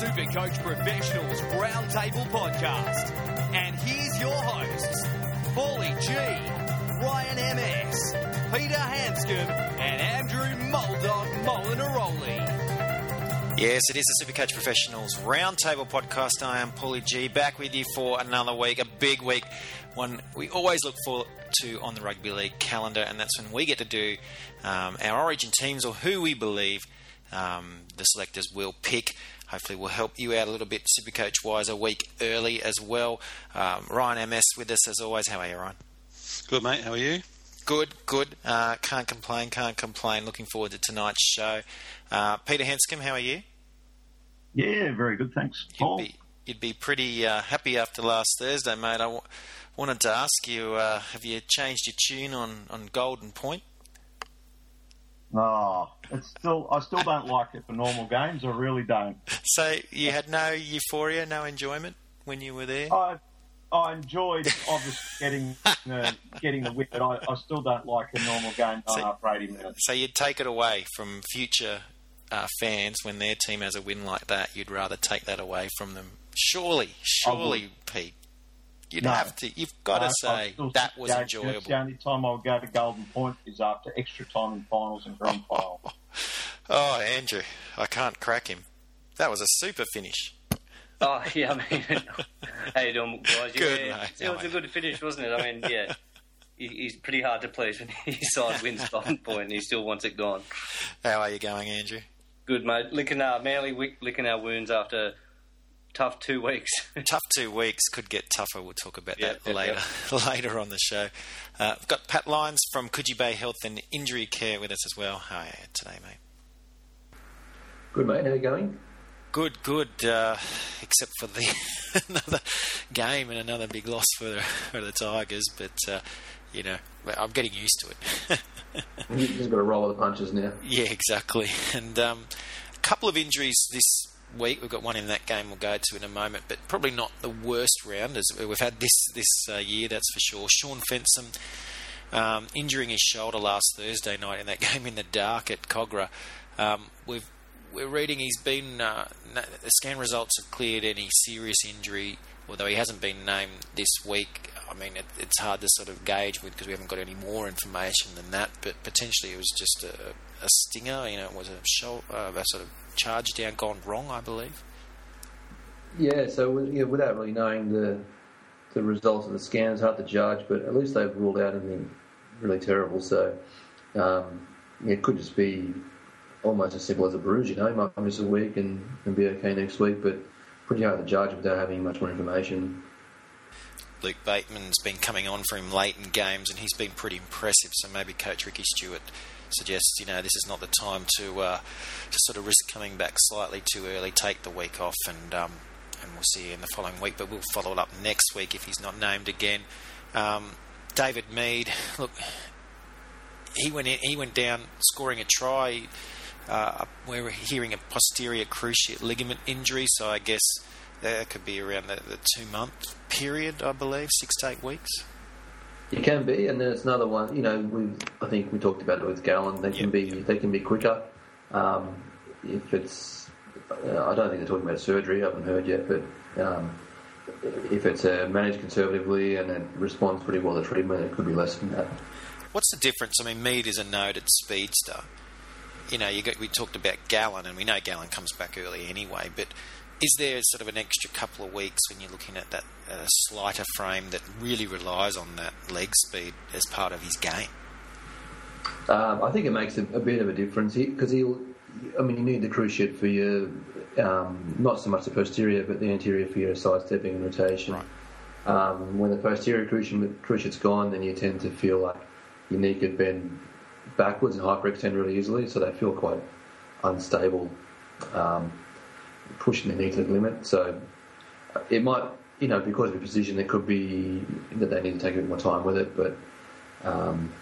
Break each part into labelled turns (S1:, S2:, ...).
S1: Supercoach Professionals Roundtable Podcast. And here's your hosts, Paulie G, Ryan MS, Peter Hanscom, and Andrew Mulldog Molinaroli.
S2: Yes, it is the Supercoach Professionals Roundtable Podcast. I am Paulie G, back with you for another week, a big week, one we always look forward to on the Rugby League calendar, and that's when we get to do um, our Origin teams or who we believe um, the selectors will pick. Hopefully, we'll help you out a little bit, Supercoach wise, a week early as well. Um, Ryan MS with us as always. How are you, Ryan?
S3: Good, mate. How are you?
S2: Good, good. Uh, can't complain, can't complain. Looking forward to tonight's show. Uh, Peter Hanscom, how are you?
S4: Yeah, very good, thanks.
S2: You'd be, you'd be pretty uh, happy after last Thursday, mate. I w- wanted to ask you uh, have you changed your tune on, on Golden Point?
S4: Oh, it's still. I still don't like it for normal games. I really don't.
S2: So you had no euphoria, no enjoyment when you were there.
S4: I I enjoyed obviously getting the getting the win, but I, I still don't like a normal game
S2: So-
S4: after eighty minutes.
S2: So you'd take it away from future uh, fans when their team has a win like that. You'd rather take that away from them. Surely, surely, Pete. You'd
S4: No.
S2: have to. You've got to
S4: I- I
S2: say that
S4: think
S2: was
S4: the- That's
S2: enjoyable.
S4: the only time I'll go to Golden Point is after extra time in finals and grand final.
S2: Oh, Andrew, I can't crack him. That was a super finish.
S5: Oh yeah, I mean, how you doing, guys?
S2: Good,
S5: yeah,
S2: mate.
S5: it was a good finish, wasn't it? I mean, yeah, he's pretty hard to please when his side wins Golden Point and he still wants it gone.
S2: How are you going, Andrew?
S5: Good, mate. Licking our Manly wi- licking our wounds after tough two weeks.
S2: Tough two weeks could get tougher. We'll talk about
S5: Yeah,
S2: that
S5: yeah,
S2: later later on the show. Uh, we've got Pat Lyons from Coogee Bay Health and Injury Care with us as well. How are you today, mate?
S6: Good mate, how you going?
S2: Good, good. Uh, except for the another game and another big loss for the, for the Tigers, but uh, you know I'm getting used to it.
S6: You just got to roll with the punches now.
S2: yeah, exactly. And um, a couple of injuries this week. We've got one in that game we'll go to in a moment, but probably not the worst round as we've had this this uh, year. That's for sure. Shaun Fensom um, injuring his shoulder last Thursday night in that game in the dark at Kogarah. Um, we've we're reading he's been uh, the scan results have cleared any serious injury, although he hasn't been named this week. I mean, it, it's hard to sort of gauge with because we haven't got any more information than that. But potentially, it was just a, a stinger. You know, it was a show, uh, a sort of charge down gone wrong, I believe.
S6: Yeah, so yeah, without really knowing the the results of the scan, it's hard to judge, but at least they've ruled out anything really terrible. So um, it could just be almost as simple as a bruise. You know, he might miss a week and, and be okay next week, but pretty hard to judge without having much more information.
S2: Luke Bateman's been coming on for him late in games, and he's been pretty impressive. So maybe Coach Ricky Stuart suggests, you know, this is not the time to uh, to sort of risk coming back slightly too early. Take the week off, and um, and we'll see you in the following week. But we'll follow it up next week if he's not named again. Um, David Mead, look, he went in, he went down scoring a try. Uh, we're hearing a posterior cruciate ligament injury, so I guess that could be around the, the two month period, I believe, six to eight weeks.
S6: It can be, and then it's another one. You know, we I think we talked about it with Gallen. They can be
S2: yep.
S6: they can be quicker. Um, if it's, uh, I don't think they're talking about surgery. I haven't heard yet, but um, if it's uh, managed conservatively and it responds pretty well to treatment, it could be less than that.
S2: What's the difference? I mean, Mead is a noted speedster. You know, you got, we talked about Gallen, and we know Gallen comes back early anyway. But is there sort of an extra couple of weeks when you're looking at that uh, slighter frame that really relies on that leg speed as part of his game?
S6: Um, I think it makes a, a bit of a difference because he, will I mean, you need the cruciate for your, um, not so much the posterior, but the anterior for your sidestepping and rotation.
S2: Right.
S6: Um, when the posterior cruciate, cruciate's gone, then you tend to feel like your knee could bend backwards and hyperextend really easily, so they feel quite unstable, um, pushing the knee to the limit. So uh, it might, you know, because of the position, it could be that they need to take a bit more time with it, but. Um,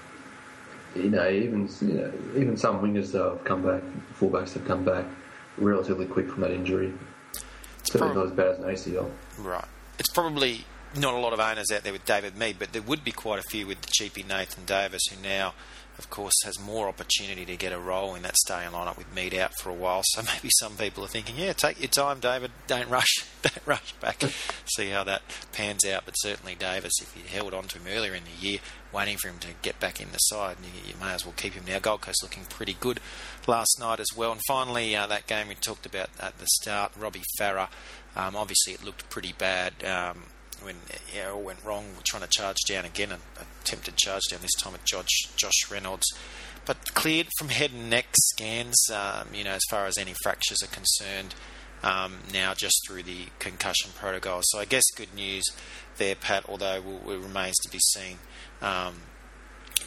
S6: you know, even you know, even some wingers that have come back, fullbacks have come back relatively quick from that injury. Certainly
S2: prob-
S6: not as bad as an ACL.
S2: Right. It's probably not a lot of owners out there with David Mead, but there would be quite a few with the cheapie Nathan Davis, who now, of course, has more opportunity to get a role in that starting lineup with Mead out for a while. So maybe some people are thinking, yeah, take your time, David. Don't rush, don't rush back. See how that pans out. But certainly Davis, if you held on to him earlier in the year, waiting for him to get back in the side, you, you may as well keep him now. Gold Coast looking pretty good last night as well. And finally, uh, that game we talked about at the start, Robbie Farah. Um, obviously, it looked pretty bad. Um, when it all went wrong, we're trying to charge down again, an attempted charge down this time with Josh, Josh Reynolds. But cleared from head and neck scans, um, you know, as far as any fractures are concerned, um, now just through the concussion protocol. So I guess good news there, Pat, although it remains to be seen. Um,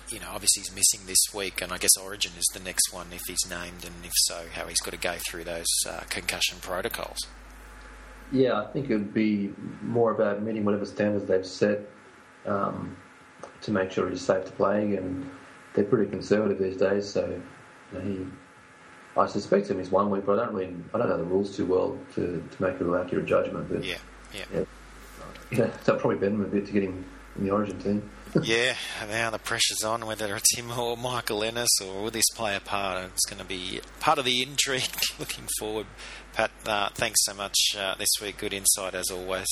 S2: you know, obviously he's missing this week, and I guess Origin is the next one if he's named, and if so, how he's got to go through those uh, concussion protocols.
S6: Yeah, I think it would be more about meeting whatever standards they've set um, to make sure he's safe to play, and they're pretty conservative these days. So you know, he, I suspect him is one week, but I don't really, I don't know the rules too well to, to make a real accurate judgment. But
S2: yeah, yeah,
S6: yeah, yeah so probably bend him a bit to get him in the Origin team.
S2: yeah, now the pressure's on whether it's him or Michael Ennis or will this play a part. It's going to be part of the intrigue looking forward. Pat, uh, thanks so much uh, this week. Good insight as always.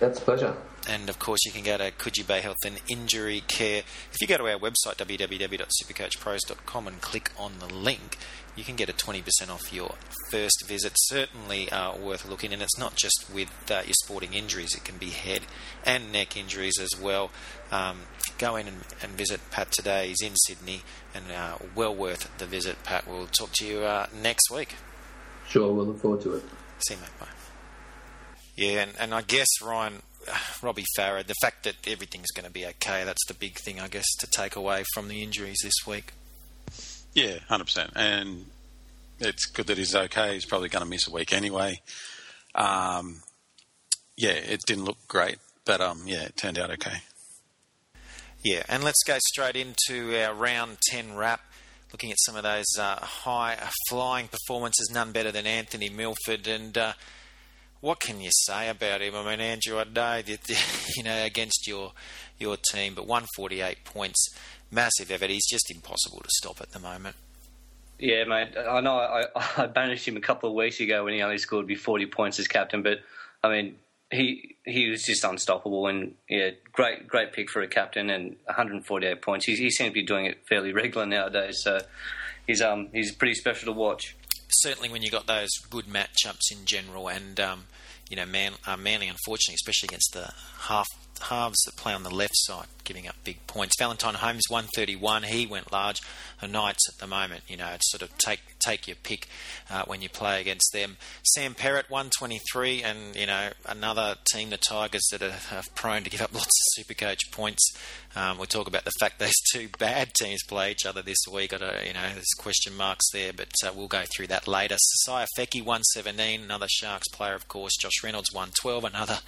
S6: That's a pleasure.
S2: And of course, you can go to Coogee Bay Health and Injury Care. If you go to our website, www.supercoachpros.com, and click on the link, you can get a 20% off your first visit. Certainly uh, worth looking, and it's not just with uh, your sporting injuries, it can be head and neck injuries as well. Um, go in and, and, visit Pat today. He's in Sydney, and uh, well worth the visit, Pat. We'll talk to you uh, next week.
S6: Sure, we'll look forward to it.
S2: See you, mate. Bye. Yeah, and, and I guess, Ryan, Robbie Farah, the fact that everything's going to be okay, that's the big thing, I guess, to take away from the injuries this week.
S3: Yeah, 100%. And it's good that he's okay. He's probably going to miss a week anyway. Um, yeah, it didn't look great, but um, yeah, it turned out okay.
S2: Yeah, and let's go straight into our round 10 wrap looking at some of those uh, high flying performances, none better than Anthony Milford. And uh, what can you say about him? I mean, Andrew, I know that you know against your your team, but 148 points, massive effort. He's just impossible to stop at the moment.
S5: Yeah, mate. I know I, I banished him a couple of weeks ago when he only scored be 40 points as captain, but I mean, he he was just unstoppable and yeah, great great pick for a captain and 148 points. He, he seems to be doing it fairly regular nowadays, so he's um he's pretty special to watch.
S2: Certainly, when you got those good matchups in general, and um, you know, Man, uh, Manly, unfortunately, especially against the half halves that play on the left side, giving up big points. Valentine Holmes, 131. He went large. The Knights at the moment, you know, it's sort of take take your pick uh, when you play against them. Sam Perrett, 123, and you know another team, the Tigers, that are, are prone to give up lots of Supercoach points. Um, we'll talk about the fact those two bad teams play each other this week. I don't, you know, there's question marks there, but uh, we'll go through that later. Sosaia Feki, 117, another Sharks player, of course. Josh Reynolds, 112, another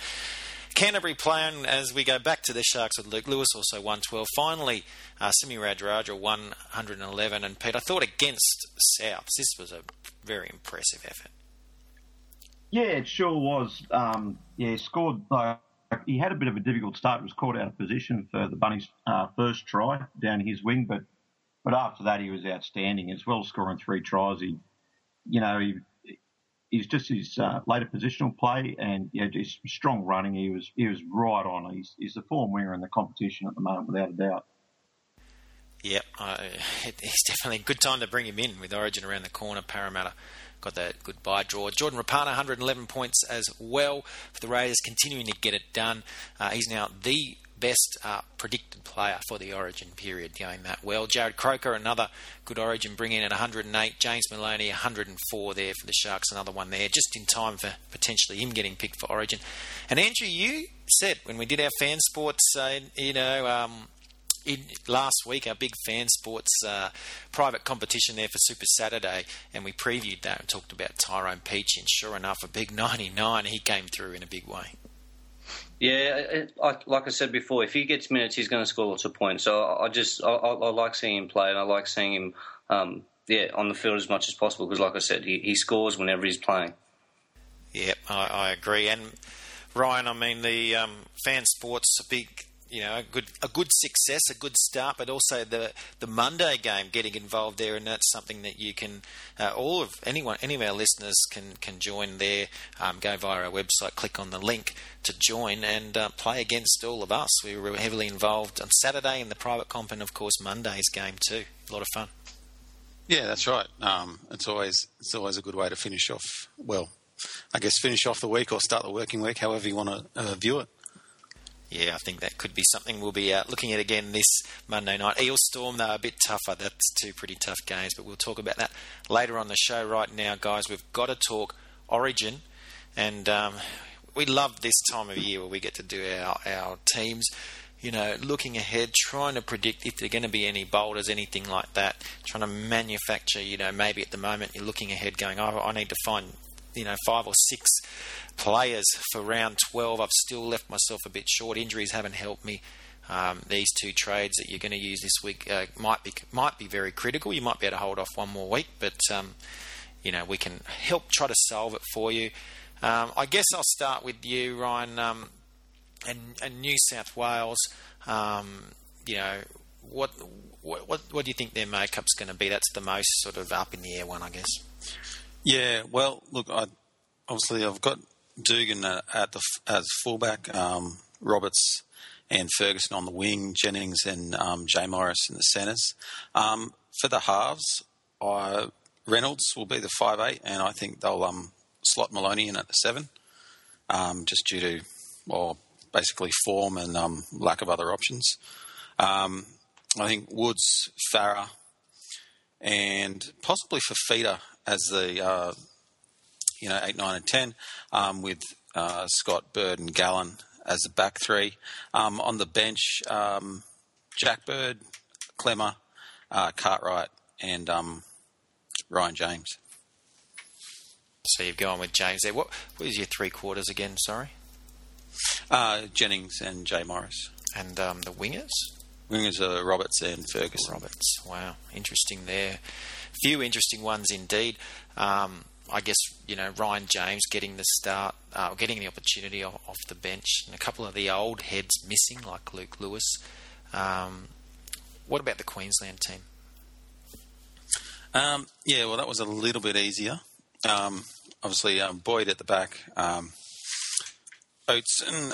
S2: Canterbury playing as we go back to the Sharks with Luke Lewis, also 112. Finally, uh, Semi Radradra, 111. And Pete, I thought against Souths, this was a very impressive effort.
S4: Yeah, it sure was. Um, yeah, scored, though. He had a bit of a difficult start. He was caught out of position for the Bunnies' uh, first try down his wing, but but after that he was outstanding as well, scoring three tries. He, you know, he he's just his uh, later positional play and yeah, just strong running. He was he was right on. He's he's the form winger in the competition at the moment, without a doubt.
S2: Yep, uh, it's definitely a good time to bring him in with Origin around the corner. Parramatta got that good bye draw. Jordan Rapana, 111 points as well for the Raiders, continuing to get it done. Uh, he's now the best uh, predicted player for the Origin period, going that well. Jarrod Croker, another good Origin, bringing in at 108. James Maloney, 104 there for the Sharks, another one there, just in time for potentially him getting picked for Origin. And Andrew, you said when we did our fan sports, uh, you know, um, in, last week, our big fan sports uh, private competition there for Super Saturday, and we previewed that and talked about Tyrone Peach. And sure enough, a big 99, he came through in a big way.
S5: Yeah, I, like I said before, if he gets minutes, he's going to score lots of points. So I, just I, I, like seeing him play, and I like seeing him, um, yeah, on the field as much as possible. Because, like I said, he, he scores whenever he's playing.
S2: Yeah, I, I agree. And Ryan, I mean the um, fan sports a big you know, a good a good success, a good start, but also the the Monday game getting involved there, and that's something that you can uh, all of anyone any of our listeners can can join there. Um, go via our website, click on the link to join, and uh, play against all of us. We were heavily involved on Saturday in the private comp, and of course Monday's game too. A lot of fun.
S3: Yeah, that's right. Um, it's always it's always a good way to finish off. Well, I guess finish off the week or start the working week, however you want to uh, view it
S2: yeah, I think that could be something we'll be uh, looking at again this Monday night. Eel Storm, they're a bit tougher. That's two pretty tough games, but we'll talk about that later on the show. Right now, guys, we've got to talk Origin, and um, we love this time of year where we get to do our, our teams. You know, looking ahead, trying to predict if there are going to be any bolters, anything like that. Trying to manufacture, you know, maybe at the moment you're looking ahead, going, "Oh, I need to find you know five or six players for round 12. I've still left myself a bit short. Injuries haven't helped me. Um, these two trades that you're going to use this week uh, might be might be very critical. You might be able to hold off one more week, but um, you know we can help try to solve it for you. Um, I guess I'll start with you, Ryan, um, and, and, New South Wales. Um, you know what, what what do you think their makeup's going to be? That's the most sort of up in the air one, I guess.
S3: Yeah, well, look, I, obviously I've got Dugan at the as fullback, um, Roberts and Ferguson on the wing, Jennings and um, Jay Morris in the centres. Um, for the halves, I, Reynolds will be the five eight, and I think they'll um, slot Maloney in at the seven, um, just due to well, basically form and um, lack of other options. I think Woods, Farah, and possibly Fifita as the uh, you know eight, nine, and ten, um, with uh, Scott Bird and Gallen as the back three. Um, on the bench, um, Jack Bird, Klemmer, uh, Cartwright, and um, Ryan James.
S2: So you've gone with James there. What was your three quarters again? Sorry.
S3: Uh, Jennings and Jay Morris.
S2: And um, the wingers.
S3: Wingers are Roberts and Ferguson.
S2: Roberts. Wow, interesting there few interesting ones indeed. Um, I guess you know Ryan James getting the start, uh, getting the opportunity off, the bench, and a couple of the old heads missing, like Luke Lewis. Um, what about the Queensland team?
S3: Um, yeah, well, that was a little bit easier. Um, obviously, um, Boyd at the back, um, Oates and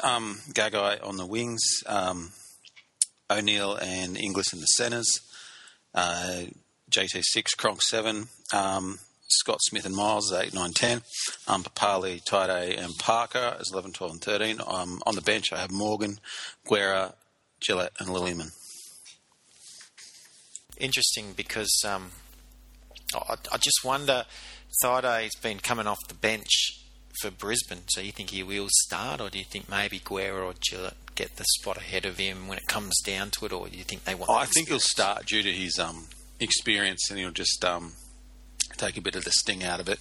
S3: Gagai on the wings, O'Neill and Inglis in the centres. Uh, JT6, Cronk 7, um, Scott Smith and Miles is 8, 9, 10. Um, Papalii, Tide, and Parker is 11, 12, and 13. Um, on the bench, I have Morgan, Guerra, Gillett, and Lillyman.
S2: Interesting because um, I, I, just wonder, Thaiday's been coming off the bench for Brisbane, so you think he will start, or do you think maybe Guerra or Gillett get the spot ahead of him when it comes down to it, or do you think they want?
S3: Oh, I think he'll start due to his um, experience and he'll just um, take a bit of the sting out of it.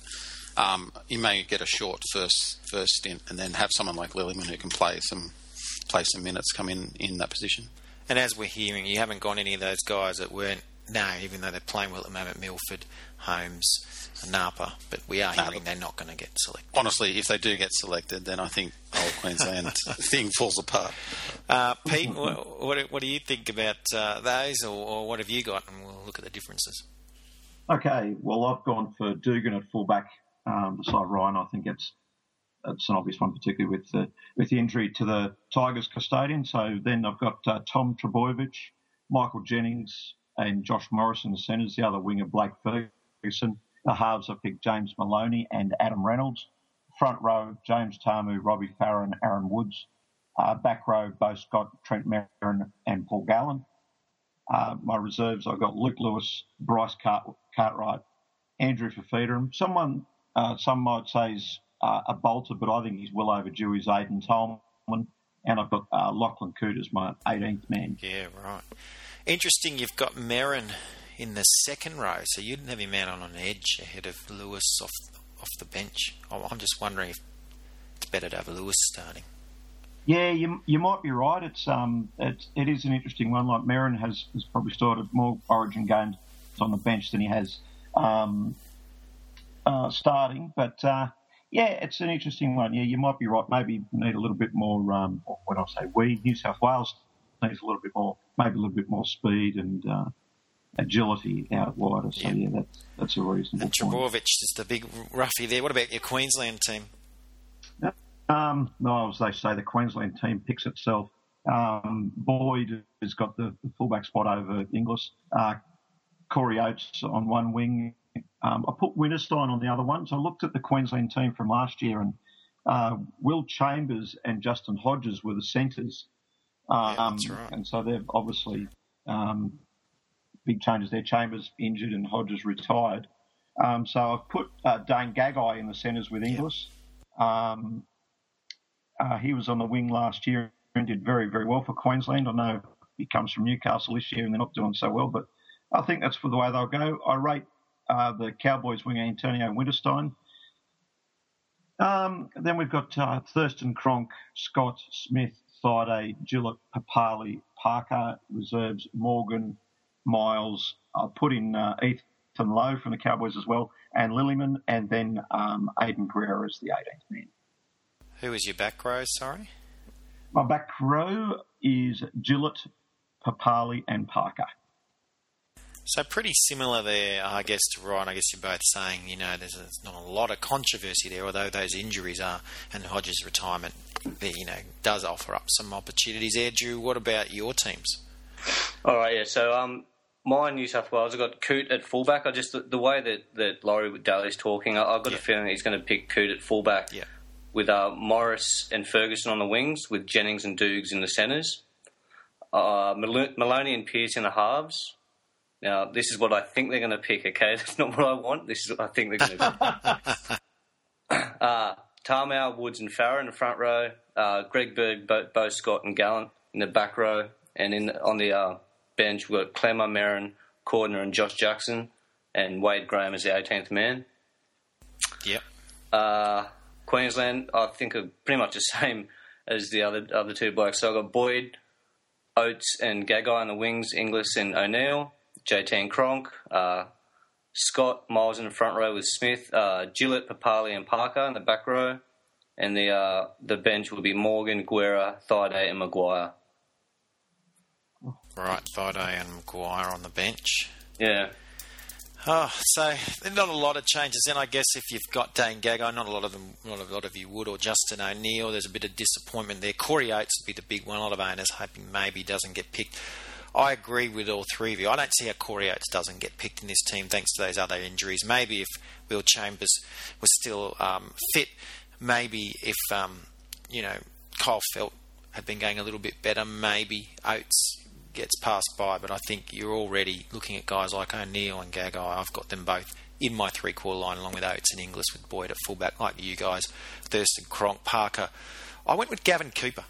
S3: Um, you may get a short first first stint and then have someone like Lillyman who can play some play some minutes come in in that position.
S2: And as we're hearing, you haven't got any of those guys that weren't no, even though they're playing well at the moment, Milford, Holmes, Napa, but we are hearing they're not going to get selected.
S3: Honestly, if they do get selected, then I think the whole Queensland thing falls apart.
S2: Uh, Pete, what, what, what, do you think about uh, those, or, or, what have you got? And we'll look at the differences.
S4: Okay, well, I've gone for Dugan at fullback um, beside Ryan. I think it's it's an obvious one, particularly with the with the injury to the Tigers custodian. So then I've got uh, Tom Trbojevic, Michael Jennings, and Josh Morrison, the centres. The other winger, Blake Ferguson. The halves, I picked James Maloney and Adam Reynolds. Front row, James Tamou, Robbie Farah, and Aaron Woods. Uh, back row, Beau Scott, Trent Merrin, and Paul Gallen. Uh, my reserves, I've got Luke Lewis, Bryce Cart- Cartwright, Andrew Fifita. Someone, uh, some might say is uh, a bolter, but I think he's well overdue. He's Aiden Tolman. And I've got uh, Lachlan Coote as my 18th man.
S2: Yeah, right. Interesting, you've got Merrin in the second row, so you didn't have him out on an edge ahead of Lewis off off the bench. I'm just wondering if it's better to have Lewis starting.
S4: Yeah, you, you might be right. It's um it's, it is an interesting one. Like Merrin has, has probably started more Origin games on the bench than he has um, uh, starting, but uh, Yeah, it's an interesting one. Yeah, you might be right. Maybe need a little bit more. Um, when I say we, New South Wales needs a little bit more, maybe a little bit more speed and uh, agility out wider. So yeah, that's that's a reasonable.
S2: And Trbojevic is the big roughie there. What about your Queensland team?
S4: Um, no, as they say, the Queensland team picks itself. Um, Boyd has got the, the, fullback spot over Inglis. Uh, Corey Oates on one wing. Um, I put Winterstein on the other one. So I looked at the Queensland team from last year, and uh, Will Chambers and Justin Hodges were the centres.
S2: Um, yeah, that's right.
S4: And so they've obviously um, big changes there. Chambers injured and Hodges retired. Um, so I've put uh, Dane Gagai in the centres with Inglis. Yeah. Um, uh, he was on the wing last year and did very, very well for Queensland. I know he comes from Newcastle this year and they're not doing so well, but I think that's for the way they'll go. I rate uh, the Cowboys winger Antonio Winterstein. Um, then we've got uh, Thurston Cronk, Scott, Smith, Thaiday, Gillett, Papalii, Parker, reserves, Morgan, Miles. I'll put in uh, Ethan Lowe from the Cowboys as well, and Lillyman, and then um, Aidan Guerra as the 18th man.
S2: Who is your back row, sorry?
S4: My back row is Gillett, Papalii, and Parker.
S2: So pretty similar there, I guess, to Ryan. I guess you're both saying, you know, there's, a, there's not a lot of controversy there, although those injuries are, and Hodges' retirement, you know, does offer up some opportunities there. Drew, what about your teams?
S5: All right, yeah. So um, my New South Wales, I've got Coote at fullback. I just the, the way that that Laurie Daley's talking, I, have got yeah. a feeling he's going to pick Coote at fullback.
S2: Yeah
S5: with uh, Morris and Ferguson on the wings, with Jennings and Dukes in the centres. Uh, Maloney and Pearce in the halves. Now, this is what I think they're going to pick, okay? That's not what I want. This is what I think they're going to pick. uh, Tamou, Woods, and Farah in the front row. Uh, Greg Bird, Bo, Beau Scott, and Gallen in the back row. And in on the uh, bench, we've got Klemmer, Merrin, Cordner, and Josh Jackson. And Wade Graham as the 18th man.
S2: Yep.
S5: Uh, Queensland, I think are pretty much the same as the other other two blokes. So I've got Boyd, Oates, and Gagai on the wings, Inglis and O'Neill, JT and Cronk, uh, Scott, Miles in the front row with Smith, uh, Gillett, Papalii, and Parker in the back row, and the uh, the bench will be Morgan, Guerra, Thaiday, and Maguire.
S2: Right, Thaiday and Maguire on the bench.
S5: Yeah.
S2: Oh, so not a lot of changes. Then I guess if you've got Dane Gagai, not a lot of them, not a lot of you would, or Justin O'Neill. There's a bit of disappointment there. Corey Oates would be the big one. A lot of owners hoping maybe he doesn't get picked. I agree with all three of you. I don't see how Corey Oates doesn't get picked in this team thanks to those other injuries. Maybe if Will Chambers was still um, fit, maybe if um, you know Kyle Feldt had been going a little bit better, maybe Oates gets passed by, but I think you're already looking at guys like O'Neill and Gagai. I've got them both in my three quarter line along with Oates and Inglis with Boyd at fullback, like you guys, Thurston, Cronk, Parker. I went with Gavin Cooper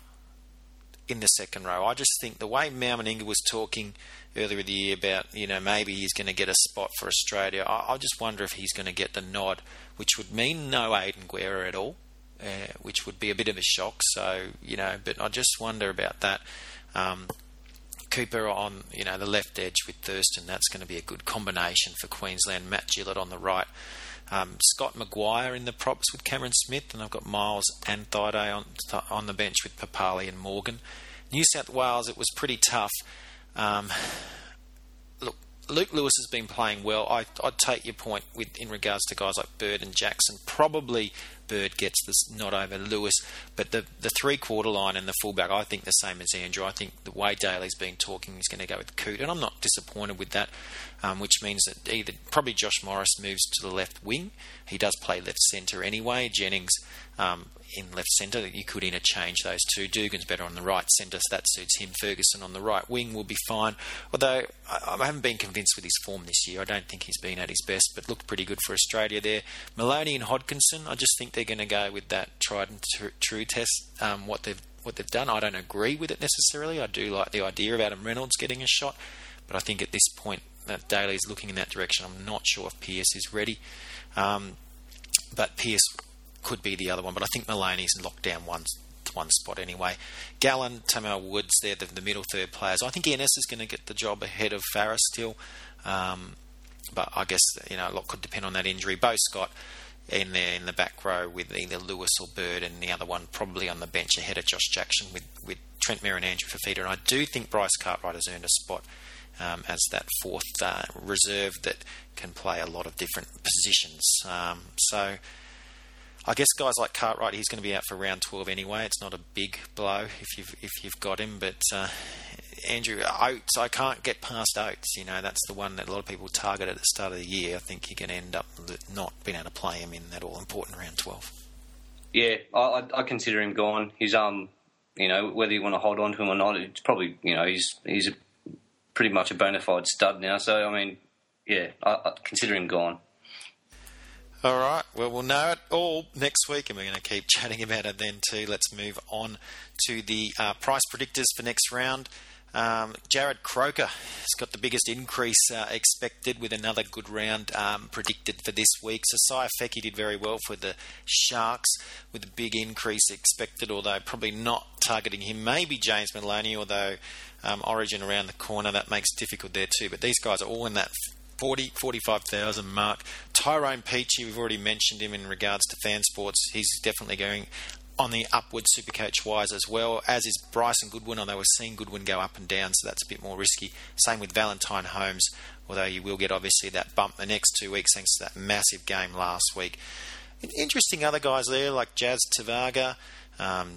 S2: in the second row. I just think the way Mal Meninga was talking earlier in the year about, you know, maybe he's going to get a spot for Australia, I, I just wonder if he's going to get the nod, which would mean no Aidan Guerra at all. Uh, which would be a bit of a shock. So you know, but I just wonder about that. Um, Cooper on you know the left edge with Thurston. That's going to be a good combination for Queensland. Matt Gillett on the right. Um, Scott Maguire in the props with Cameron Smith, and I've got Miles and Thaiday on on the bench with Papalii and Morgan. New South Wales, it was pretty tough. Um, look, Luke Lewis has been playing well. I, would take your point with in regards to guys like Bird and Jackson. Probably Bird gets this not over Lewis, but the the three quarter line and the fullback, I think the same as Andrew. I think the way Daley's been talking, he's going to go with Coote, and I'm not disappointed with that. Um, which means that either probably Josh Morris moves to the left wing. He does play left centre anyway. Jennings um, in left centre. You could interchange those two. Dugan's better on the right centre, so that suits him. Ferguson on the right wing will be fine. Although I, I, haven't been convinced with his form this year. I don't think he's been at his best, but looked pretty good for Australia there. Maloney and Hodkinson, I just think they're going to go with that tried and true test. Um, what they've what they've done, I don't agree with it necessarily. I do like the idea of Adam Reynolds getting a shot, but I think at this point that Daley is looking in that direction. I'm not sure if Pearce is ready. Um, but Pearce could be the other one, but I think Maloney's locked down one one spot anyway. Gallen, Tamou Woods, they're the, the, middle third players. I think Ennis is going to get the job ahead of Farah still, um, but I guess you know a lot could depend on that injury. Bo Scott, in there in the back row with either Lewis or Bird, and the other one probably on the bench ahead of Josh Jackson with, with Trent Merrin and Andrew Fifita. And I do think Bryce Cartwright has earned a spot um, as that fourth uh, reserve that can play a lot of different positions. Um, so I guess guys like Cartwright, he's going to be out for round 12 anyway. It's not a big blow if you've if you've got him, but uh, Andrew Oates, I can't get past Oates. You know, that's the one that a lot of people target at the start of the year. I think you're going to end up not being able to play him in that all important round 12.
S5: Yeah, I, I consider him gone. He's um, you know, whether you want to hold on to him or not, it's probably you know he's he's a, pretty much a bona fide stud now. So I mean, yeah, I, I consider him gone.
S2: All right. Well, we'll know it all next week, and we're going to keep chatting about it then too. Let's move on to the uh, price predictors for next round. Um, Jarrod Croker has got the biggest increase uh, expected with another good round um, predicted for this week. So Feki did very well for the Sharks with a big increase expected, although probably not targeting him. Maybe James Maloney, although um, Origin around the corner, that makes it difficult there too. But these guys are all in that 40, 45,000 mark. Tyrone Peachey, we've already mentioned him in regards to fan sports. He's definitely going on the upward supercoach wise as well, as is Bryson Goodwin, although we're seeing Goodwin go up and down, so that's a bit more risky. Same with Valentine Holmes, although you will get obviously that bump the next two weeks thanks to that massive game last week. Interesting other guys there like Jazz Tevaga. Um,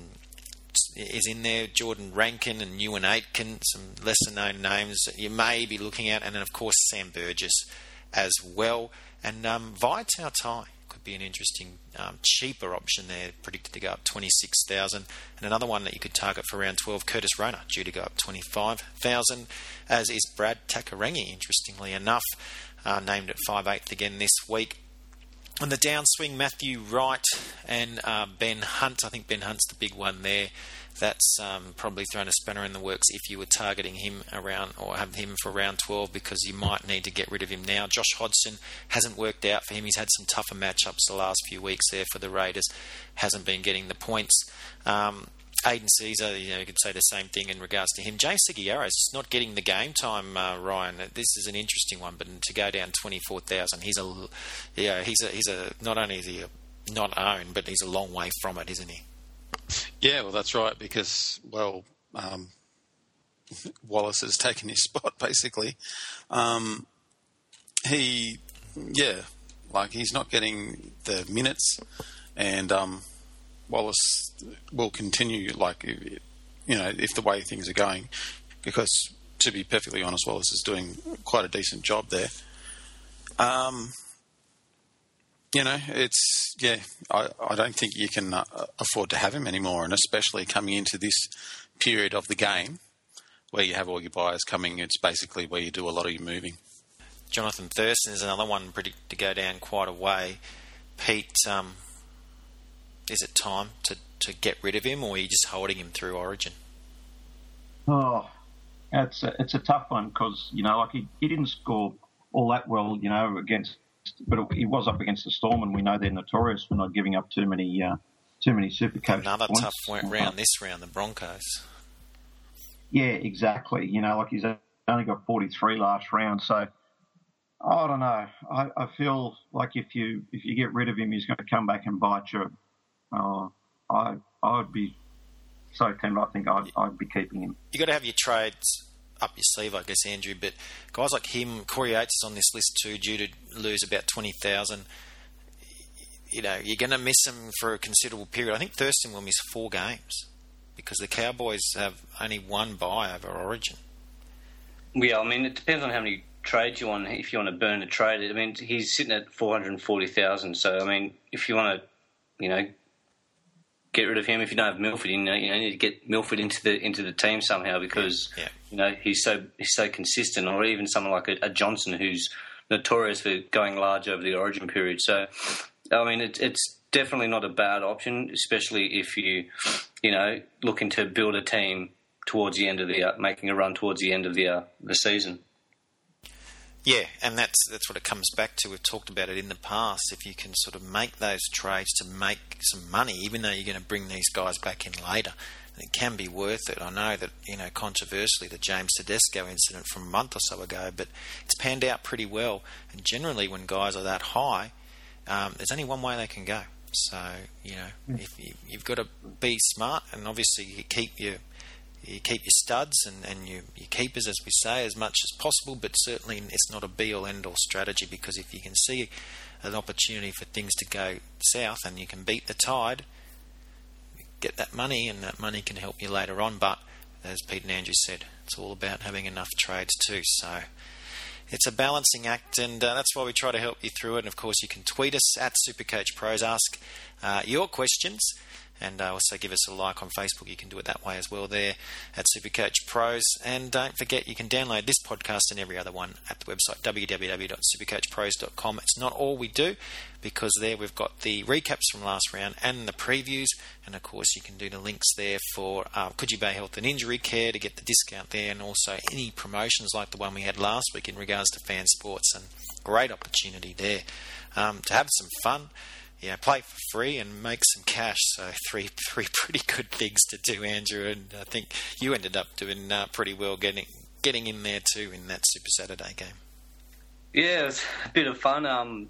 S2: is in there, Jordan Rankin and Euan Aitken, some lesser known names that you may be looking at, and then of course Sam Burgess as well. And um, Tai could be an interesting, um, cheaper option there, predicted to go up 26,000. And another one that you could target for around 12, Curtis Rona, due to go up 25,000, as is Brad Takairangi, interestingly enough, uh, named at 5'8 again this week. On the downswing, Matthew Wright and uh, Ben Hunt. I think Ben Hunt's the big one there. That's um, probably thrown a spanner in the works if you were targeting him around or have him for round 12 because you might need to get rid of him now. Josh Hodgson hasn't worked out for him. He's had some tougher matchups the last few weeks there for the Raiders. Hasn't been getting the points. Um, Aidan Sezer, you know, you could say the same thing in regards to him. James Segeyaro is not getting the game time, uh, Ryan. This is an interesting one, but to go down twenty four thousand, he's a, yeah, he's a, he's a. Not only is he a, not owned, but he's a long way from it, isn't he?
S3: Yeah, well, that's right because well, um, Wallace has taken his spot basically. Um, he, yeah, like he's not getting the minutes, and um, Wallace will continue, like, you know, if the way things are going, because to be perfectly honest, Wallace is doing quite a decent job there. Um, you know, it's, yeah, I, I don't think you can uh, afford to have him anymore, and especially coming into this period of the game where you have all your buyers coming, it's basically where you do a lot of your moving.
S2: Jonathan Thurston is another one predicted to go down quite a way. Pete, um, is it time to, to get rid of him, or are you just holding him through Origin?
S4: Oh, it's a, it's a tough one because you know, like he, he didn't score all that well, you know, against, but he was up against the Storm, and we know they're notorious for not giving up too many uh, too many super
S2: Another
S4: points.
S2: tough round this round, the Broncos.
S4: Yeah, exactly. You know, like he's only got 43 last round, so I don't know. I, I feel like if you if you get rid of him, he's going to come back and bite you uh, I I would be so tempted. I think I'd, I'd be keeping him.
S2: You got to have your trades up your sleeve, I guess, Andrew. But guys like him, Corey Oates is on this list too, due to lose about twenty thousand. You know, you're going to miss him for a considerable period. I think Thurston will miss four games because the Cowboys have only one bye over Origin.
S5: Yeah, I mean, it depends on how many trades you want. If you want to burn a trade, I mean, he's sitting at four hundred forty thousand. So, I mean, if you want to, you know, get rid of him if you don't have Milford. You know, you, know, you need to get Milford into the into the team somehow because
S2: yeah.
S5: you know he's so he's so consistent. Or even someone like a, a, Johnson who's notorious for going large over the Origin period. So, I mean, it, it's definitely not a bad option, especially if you you know looking to build a team towards the end of the uh, making a run towards the end of the uh, the season.
S2: Yeah, and that's that's what it comes back to. We've talked about it in the past. If you can sort of make those trades to make some money, even though you're going to bring these guys back in later, it can be worth it. I know that you know controversially the James Tedesco incident from a month or so ago, but it's panned out pretty well. And generally, when guys are that high, um, there's only one way they can go. So you know, if you, you've got to be smart, and obviously you keep your you keep your studs and, and you, your keepers, as we say, as much as possible, but certainly it's not a be all end all strategy because if you can see an opportunity for things to go south and you can beat the tide, get that money, and that money can help you later on. But as Pete and Andrew said, it's all about having enough trades too. So it's a balancing act, and uh, that's why we try to help you through it. And of course, you can tweet us at Supercoach Pros, ask uh, your questions, and uh, also give us a like on Facebook. You can do it that way as well there at Supercoach Pros. And don't forget, you can download this podcast and every other one at the website www.supercoachpros.com. It's not all we do because there we've got the recaps from last round and the previews, and of course you can do the links there for uh, Coogee Bay Health and Injury Care to get the discount there, and also any promotions like the one we had last week in regards to fan sports, and great opportunity there um, to have some fun yeah, play for free and make some cash. So three three pretty good things to do, Andrew. And I think you ended up doing uh, pretty well getting getting in there too in that Super Saturday game.
S5: Yeah, it was a bit of fun. Um,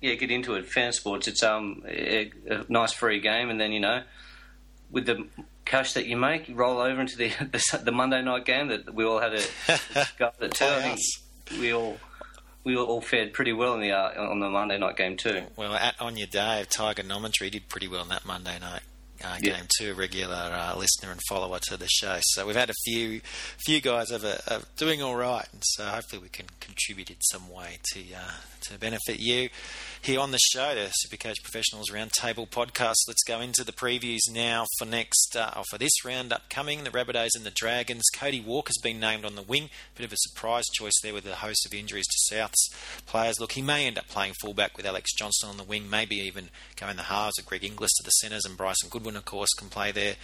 S5: yeah, get into it. Fan sports. It's um a, a nice free game, and then you know, with the cash that you make, you roll over into the the, the Monday night game that we all had a go at too. We all we all fared pretty well in the uh, on the Monday night game too.
S2: Well, at, on your day, of Tiger Nomentry did pretty well in that Monday night uh, game yeah. too. A regular uh, listener and follower to the show, so we've had a few few guys of, of doing all right, and so hopefully we can contribute in some way to uh, to benefit you here on the show, the Supercoach Professionals Roundtable podcast. Let's go into the previews now for next uh, for this round upcoming. The Rabbitohs and the Dragons. Cody Walker's been named on the wing. Bit of a surprise choice there with a host of injuries to South's players. Look, he may end up playing fullback with Alex Johnston on the wing. Maybe even going the halves with Greg Inglis to the centres and Bryson Goodwin, of course, can play there.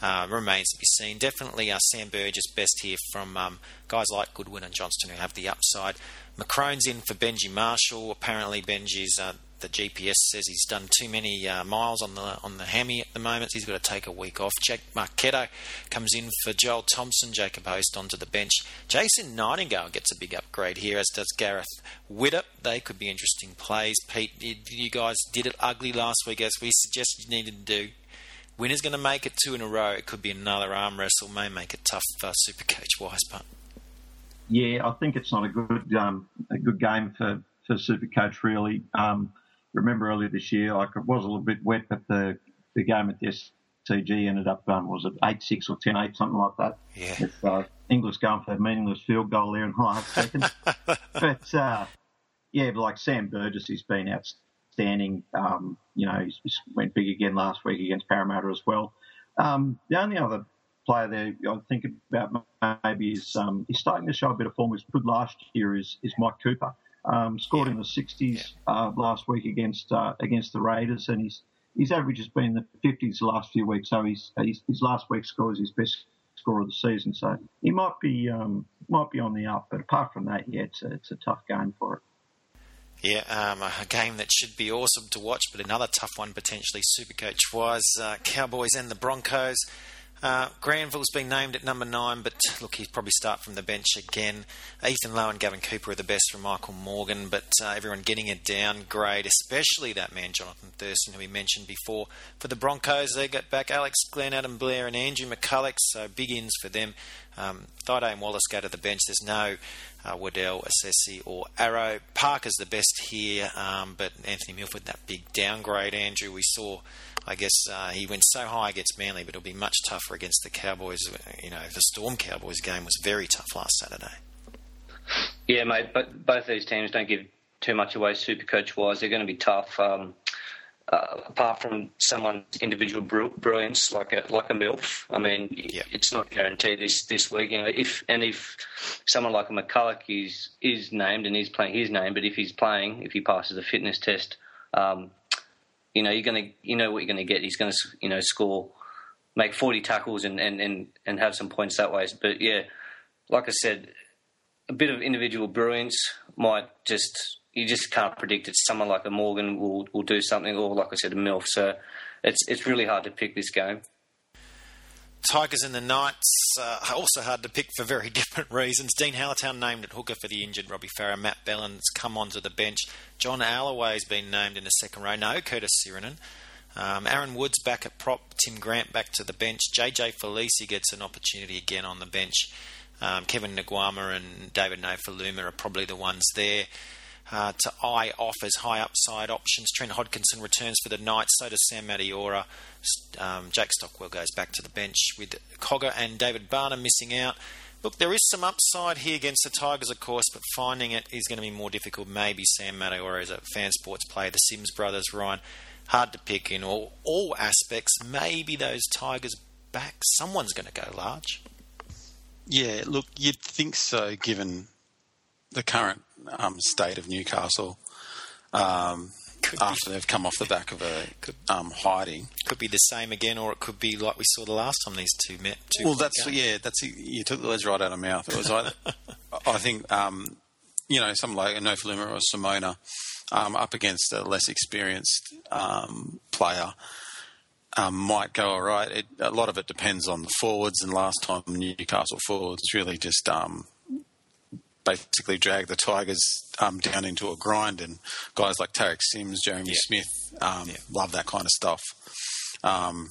S2: Uh, remains to be seen. Definitely, uh, Sam Burgess best here from um, guys like Goodwin and Johnston who have the upside. McCrone's in for Benji Marshall. Apparently, Benji's uh, the GPS says he's done too many uh, miles on the on the hammy at the moment. He's got to take a week off. Jack Marchetto comes in for Joel Thompson. Jacob Host onto the bench. Jason Nightingale gets a big upgrade here, as does Gareth Widdop. They could be interesting plays. Pete, you guys did it ugly last week, as we suggested you needed to do. Winner's going to make it two in a row. It could be another arm wrestle. May make it tough for Supercoach wise, but
S4: yeah, I think it's not a good um, a good game for for Supercoach really. Um, remember earlier this year, like it was a little bit wet, but the the game at the SCG ended up um, was it eight six or 10-8, something like that.
S2: Yeah.
S4: With, uh, Inglis going for a meaningless field goal there in the last second. but uh, yeah, but like Sam Burgess, he's been outstanding. Um, you know, he went big again last week against Parramatta as well. Um, the only other player there I think about maybe is um, he's starting to show a bit of form. Was good last year. Is is Mike Cooper? Um, scored in the 60s yeah. uh, last week against uh, against the Raiders, and his his average has been the 50s the last few weeks. So his his, his last week's score is his best score of the season. So he might be um, might be on the up. But apart from that, yeah, it's a, it's a tough game for it.
S2: Yeah, um, a game that should be awesome to watch, but another tough one potentially, Supercoach wise. Uh, Cowboys and the Broncos. Uh, Granville's been named at number nine, but look, he'd probably start from the bench again. Ethan Lowe and Gavin Cooper are the best from Michael Morgan, but uh, everyone getting a down grade, especially that man Jonathan Thurston, who we mentioned before. For the Broncos, they got back Alex Glenn, Adam Blair, and Andrew McCulloch, so big ins for them. Um, Thaiday and Wallace go to the bench. There's no uh, Waddell, Assesi, or Arrow. Parker's the best here, um, but Anthony Milford, that big downgrade, Andrew, we saw I guess uh, he went so high against Manly, but it'll be much tougher against the Cowboys. You know, the Storm Cowboys game was very tough last Saturday.
S5: Yeah, mate. But both these teams don't give too much away, super coach wise. They're going to be tough. Um, uh, apart from someone's individual brilliance, like a like a MILF, I mean, yeah. it's not guaranteed this this week. You know, if and if someone like a McCulloch is is named and he's playing his name, but if he's playing, if he passes the fitness test, um, you know, you're to, you know what you're going to get. He's going to, you know, score, make 40 tackles and, and, and, and have some points that way. But yeah, like I said, a bit of individual brilliance might just, you just can't predict it. Someone like a Morgan will, will do something, or like I said, a MILF. So it's, it's really hard to pick this game.
S2: Tigers and the Knights uh, also hard to pick for very different reasons. Dene Halatau named at hooker for the injured Robbie Farah. Matt Ballin come onto the bench. John Alloway's been named in the second row. No Curtis Sironen. Um, Aaron Woods back at prop. Tim Grant back to the bench. JJ Felise gets an opportunity again on the bench. Um, Kevin Naiqama and David Nofoaluma are probably the ones there uh, to eye off as high upside options. Trent Hodkinson returns for the Knights, so does Sam Mataora. Um, Jake Stockwell goes back to the bench with Cogger and David Barner missing out. Look, there is some upside here against the Tigers, of course, but finding it is going to be more difficult. Maybe Sam Mataora is a fan sports player, the Sims brothers, Ryan. Hard to pick in all, all aspects. Maybe those Tigers back, someone's going to go large.
S3: Yeah, look, you'd think so, given the current um, state of Newcastle um, after they've come off the back of a um, hiding.
S2: Could be the same again, or it could be like we saw the last time these two met. Two
S3: well, that's games. yeah, that's you took the words right out of my mouth. It was either, I think um, you know someone like a Nofoaluma or Simona um, up against a less experienced um, player. Um, might go all right. It, a lot of it depends on the forwards, and last time Newcastle forwards really just um, basically drag the Tigers um, down into a grind. And guys like Tariq Sims, Jeremy yeah. Smith, um, yeah. love that kind of stuff. Um,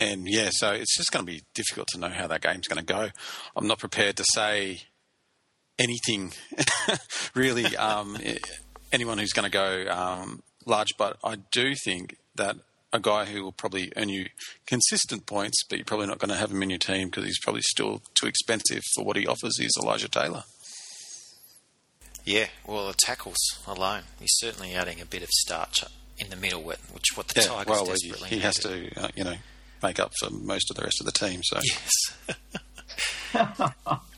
S3: and yeah, so it's just going to be difficult to know how that game's going to go. I'm not prepared to say anything really. Um, anyone who's going to go um, large, but I do think that a guy who will probably earn you consistent points, but you're probably not going to have him in your team because he's probably still too expensive for what he offers. Is Elijah Taylor?
S2: Yeah, well, the tackles alone, he's certainly adding a bit of starch in the middle, which what the
S3: yeah,
S2: Tigers
S3: well,
S2: desperately
S3: he, he has to, uh, you know, make up for most of the rest of the team. So
S2: yes.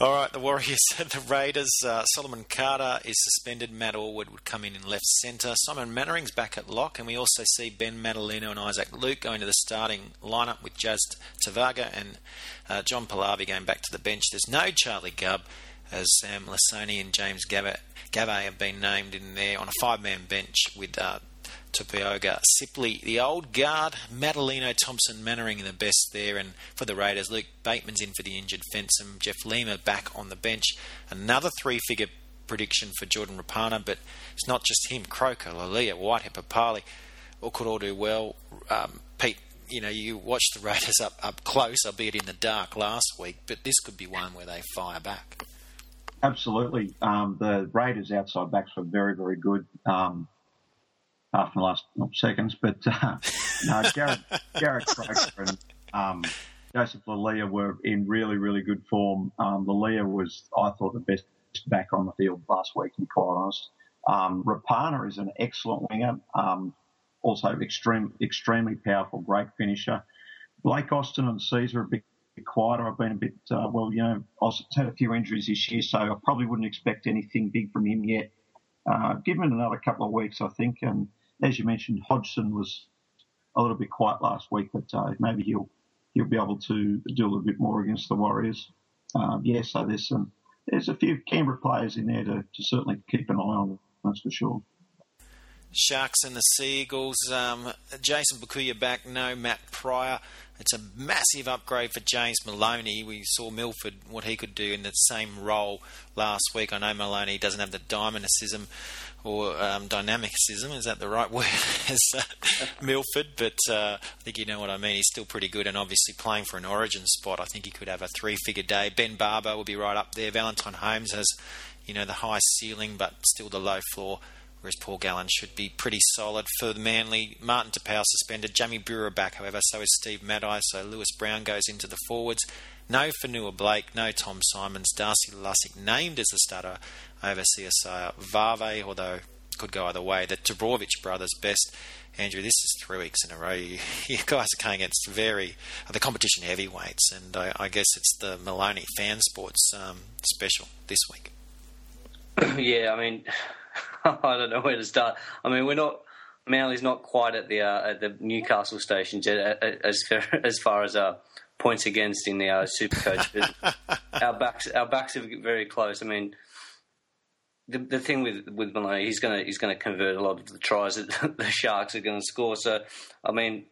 S2: All right, the Warriors and the Raiders. Uh, Solomon Kata is suspended. Matt Allwood would come in in left centre. Simon Mannering's back at lock, and we also see Ben Matulino and Isaac Luke going to the starting lineup with Jazz Tevaga and uh, John Palavy going back to the bench. There's no Charlie Gubb as Sam Lisone and James Gavet have been named in there on a five-man bench with uh, Tupouniua, Sipley, the old guard, Matulino, Thompson, Mannering in the best there, and for the Raiders, Luke Bateman's in for the injured Fensom, Jeff Lima back on the bench. Another three-figure prediction for Jordan Rapana, but it's not just him. Croker, Leilua, Whitehead, Papalii, all could all do well. Um, Pete, you know, you watched the Raiders up, up close, albeit in the dark last week, but this could be one where they fire back.
S4: Absolutely. Um, the Raiders' outside backs were very, very good um, after the last seconds. But uh, no, Garrett, and um, Joseph Leilua were in really, really good form. Um, Leilua was, I thought, the best back on the field last week, to be quite honest. Um, Rapana is an excellent winger, um, also extreme, extremely powerful, great finisher. Blake Austin and Sezer are big bit quieter. I've been a bit, uh, well, you know, I've had a few injuries this year, so I probably wouldn't expect anything big from him yet. Uh, give him another couple of weeks, I think. And as you mentioned, Hodgson was a little bit quiet last week, but uh, maybe he'll he'll be able to do a little bit more against the Warriors. Um, yeah, so there's some there's a few Canberra players in there to, to certainly keep an eye on. That's for sure.
S2: Sharks and the Seagulls. Um, Jayson Bukuya back. No Matt Prior. It's a massive upgrade for James Maloney. We saw Milford what he could do in the same role last week. I know Maloney doesn't have the dynamicism or um, dynamicism, is that the right word, as uh, Milford, but uh, I think you know what I mean. He's still pretty good and obviously playing for an origin spot. I think he could have a three figure day. Ben Barba will be right up there. Valentine Holmes has, you know, the high ceiling but still the low floor whereas Paul Gallen should be pretty solid for the Manly. Martin Taupau suspended. Jamie Buhrer back, however, so is Steve Matai. So Lewis Brown goes into the forwards. No Fonua Blake, no Tom Symonds. Darcy Lussick named as the starter over Siosaia Vave, although could go either way. The Trbojevic brothers best. Andrew, this is three weeks in a row. You, you guys are going against very the competition heavyweights, and I, I guess it's the Maloney fan sports um, special this week.
S5: yeah, I mean, I don't know where to start. I mean, we're not. Manly's not quite at the uh, at the Newcastle station yet, as far, as far as uh, points against in the uh, Supercoach. But our backs our backs are very close. I mean, the the thing with with Maloney, he's gonna he's gonna convert a lot of the tries that the Sharks are going to score. So, I mean,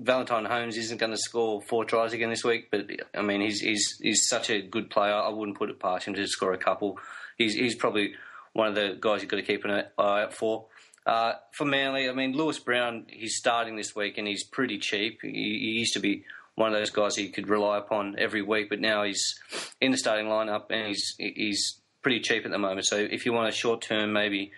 S5: Valentine Holmes isn't going to score four tries again this week, but I mean, he's he's he's such a good player. I wouldn't put it past him to score a couple. He's he's probably one of the guys you've got to keep an eye out for. Uh, for Manly, I mean, Lewis Brown, he's starting this week and he's pretty cheap. He, he, used to be one of those guys you could rely upon every week, but now he's in the starting lineup and he's he's pretty cheap at the moment. So if you want a short term, maybe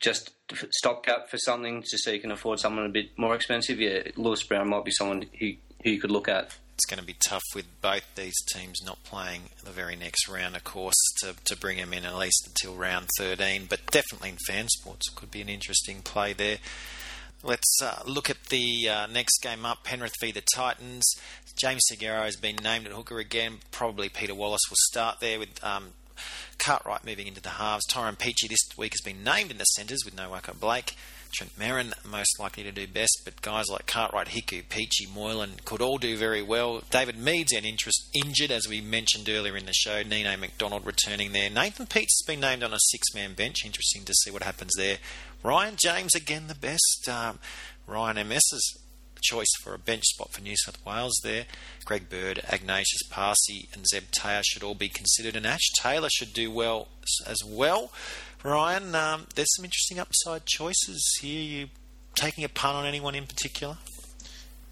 S5: just stopgap for something just so you can afford someone a bit more expensive, yeah, Lewis Brown might be someone who, who you could look at.
S2: It's going to be tough with both these teams not playing the very next round, of course, to, to bring them in at least until round 13. But definitely in fan sports, it could be an interesting play there. Let's uh, look at the uh, next game up Penrith v the Titans. James Segeyaro has been named at hooker again. Probably Peter Wallace will start there with um, Cartwright moving into the halves. Tyrone Peachey this week has been named in the centres with Nawaqanit Blake. Trent Merrin most likely to do best, but guys like Cartwright, Hiku, Peachey, Moylan could all do very well. David Mead's an interest injured, as we mentioned earlier in the show. Nene Macdonald returning there. Nathan Peats has been named on a six-man bench. Interesting to see what happens there. Ryan James again the best. Um, Ryan MS's choice for a bench spot for New South Wales there. Greg Bird, Agnatius Paasi, and Zeb Taia should all be considered, and Ash Taylor should do well as well. Ryan, um, there's some interesting upside choices here. You taking a punt on anyone in particular?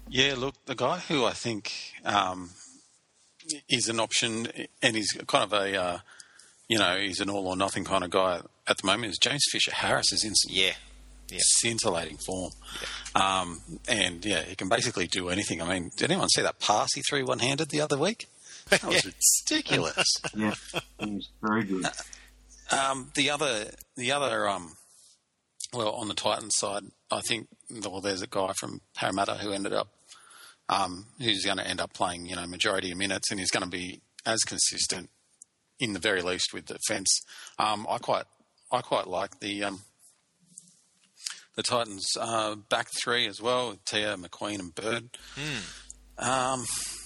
S3: Yeah, look, the guy who I think um, is an option, and he's kind of a, uh, you know, he's an all or nothing kind of guy at the moment is James Fisher Harris is in some
S2: yeah.
S3: Yeah. scintillating form. Yeah. Um, and yeah, he can basically do anything. I mean, did anyone see that pass he threw one handed the other week? That was ridiculous.
S4: yeah, he's very good.
S3: Um, the other, the other, um, well, on the Titans side, I think well, there's a guy from Parramatta who ended up, um, who's going to end up playing, you know, majority of minutes, and he's going to be as consistent, in the very least, with the defence. Um, I quite, I quite like the um, the Titans uh, back three as well, Tia, McQueen, and Bird.
S2: Mm.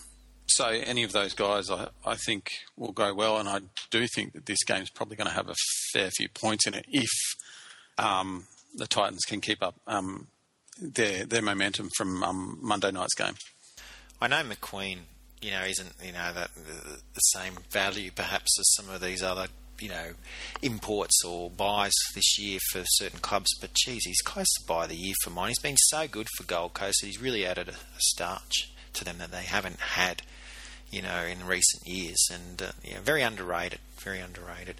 S3: So any of those guys, I, I think, will go well, and I do think that this game's probably going to have a fair few points in it if um, the Titans can keep up um, their their momentum from um, Monday night's game.
S2: I know McQueen, you know, isn't you know that the, the same value perhaps as some of these other you know imports or buys this year for certain clubs, but geez, he's close to buy the year for mine. He's been so good for Gold Coast that he's really added a, a starch to them that they haven't had you know, in recent years, and uh, yeah, very underrated, very underrated.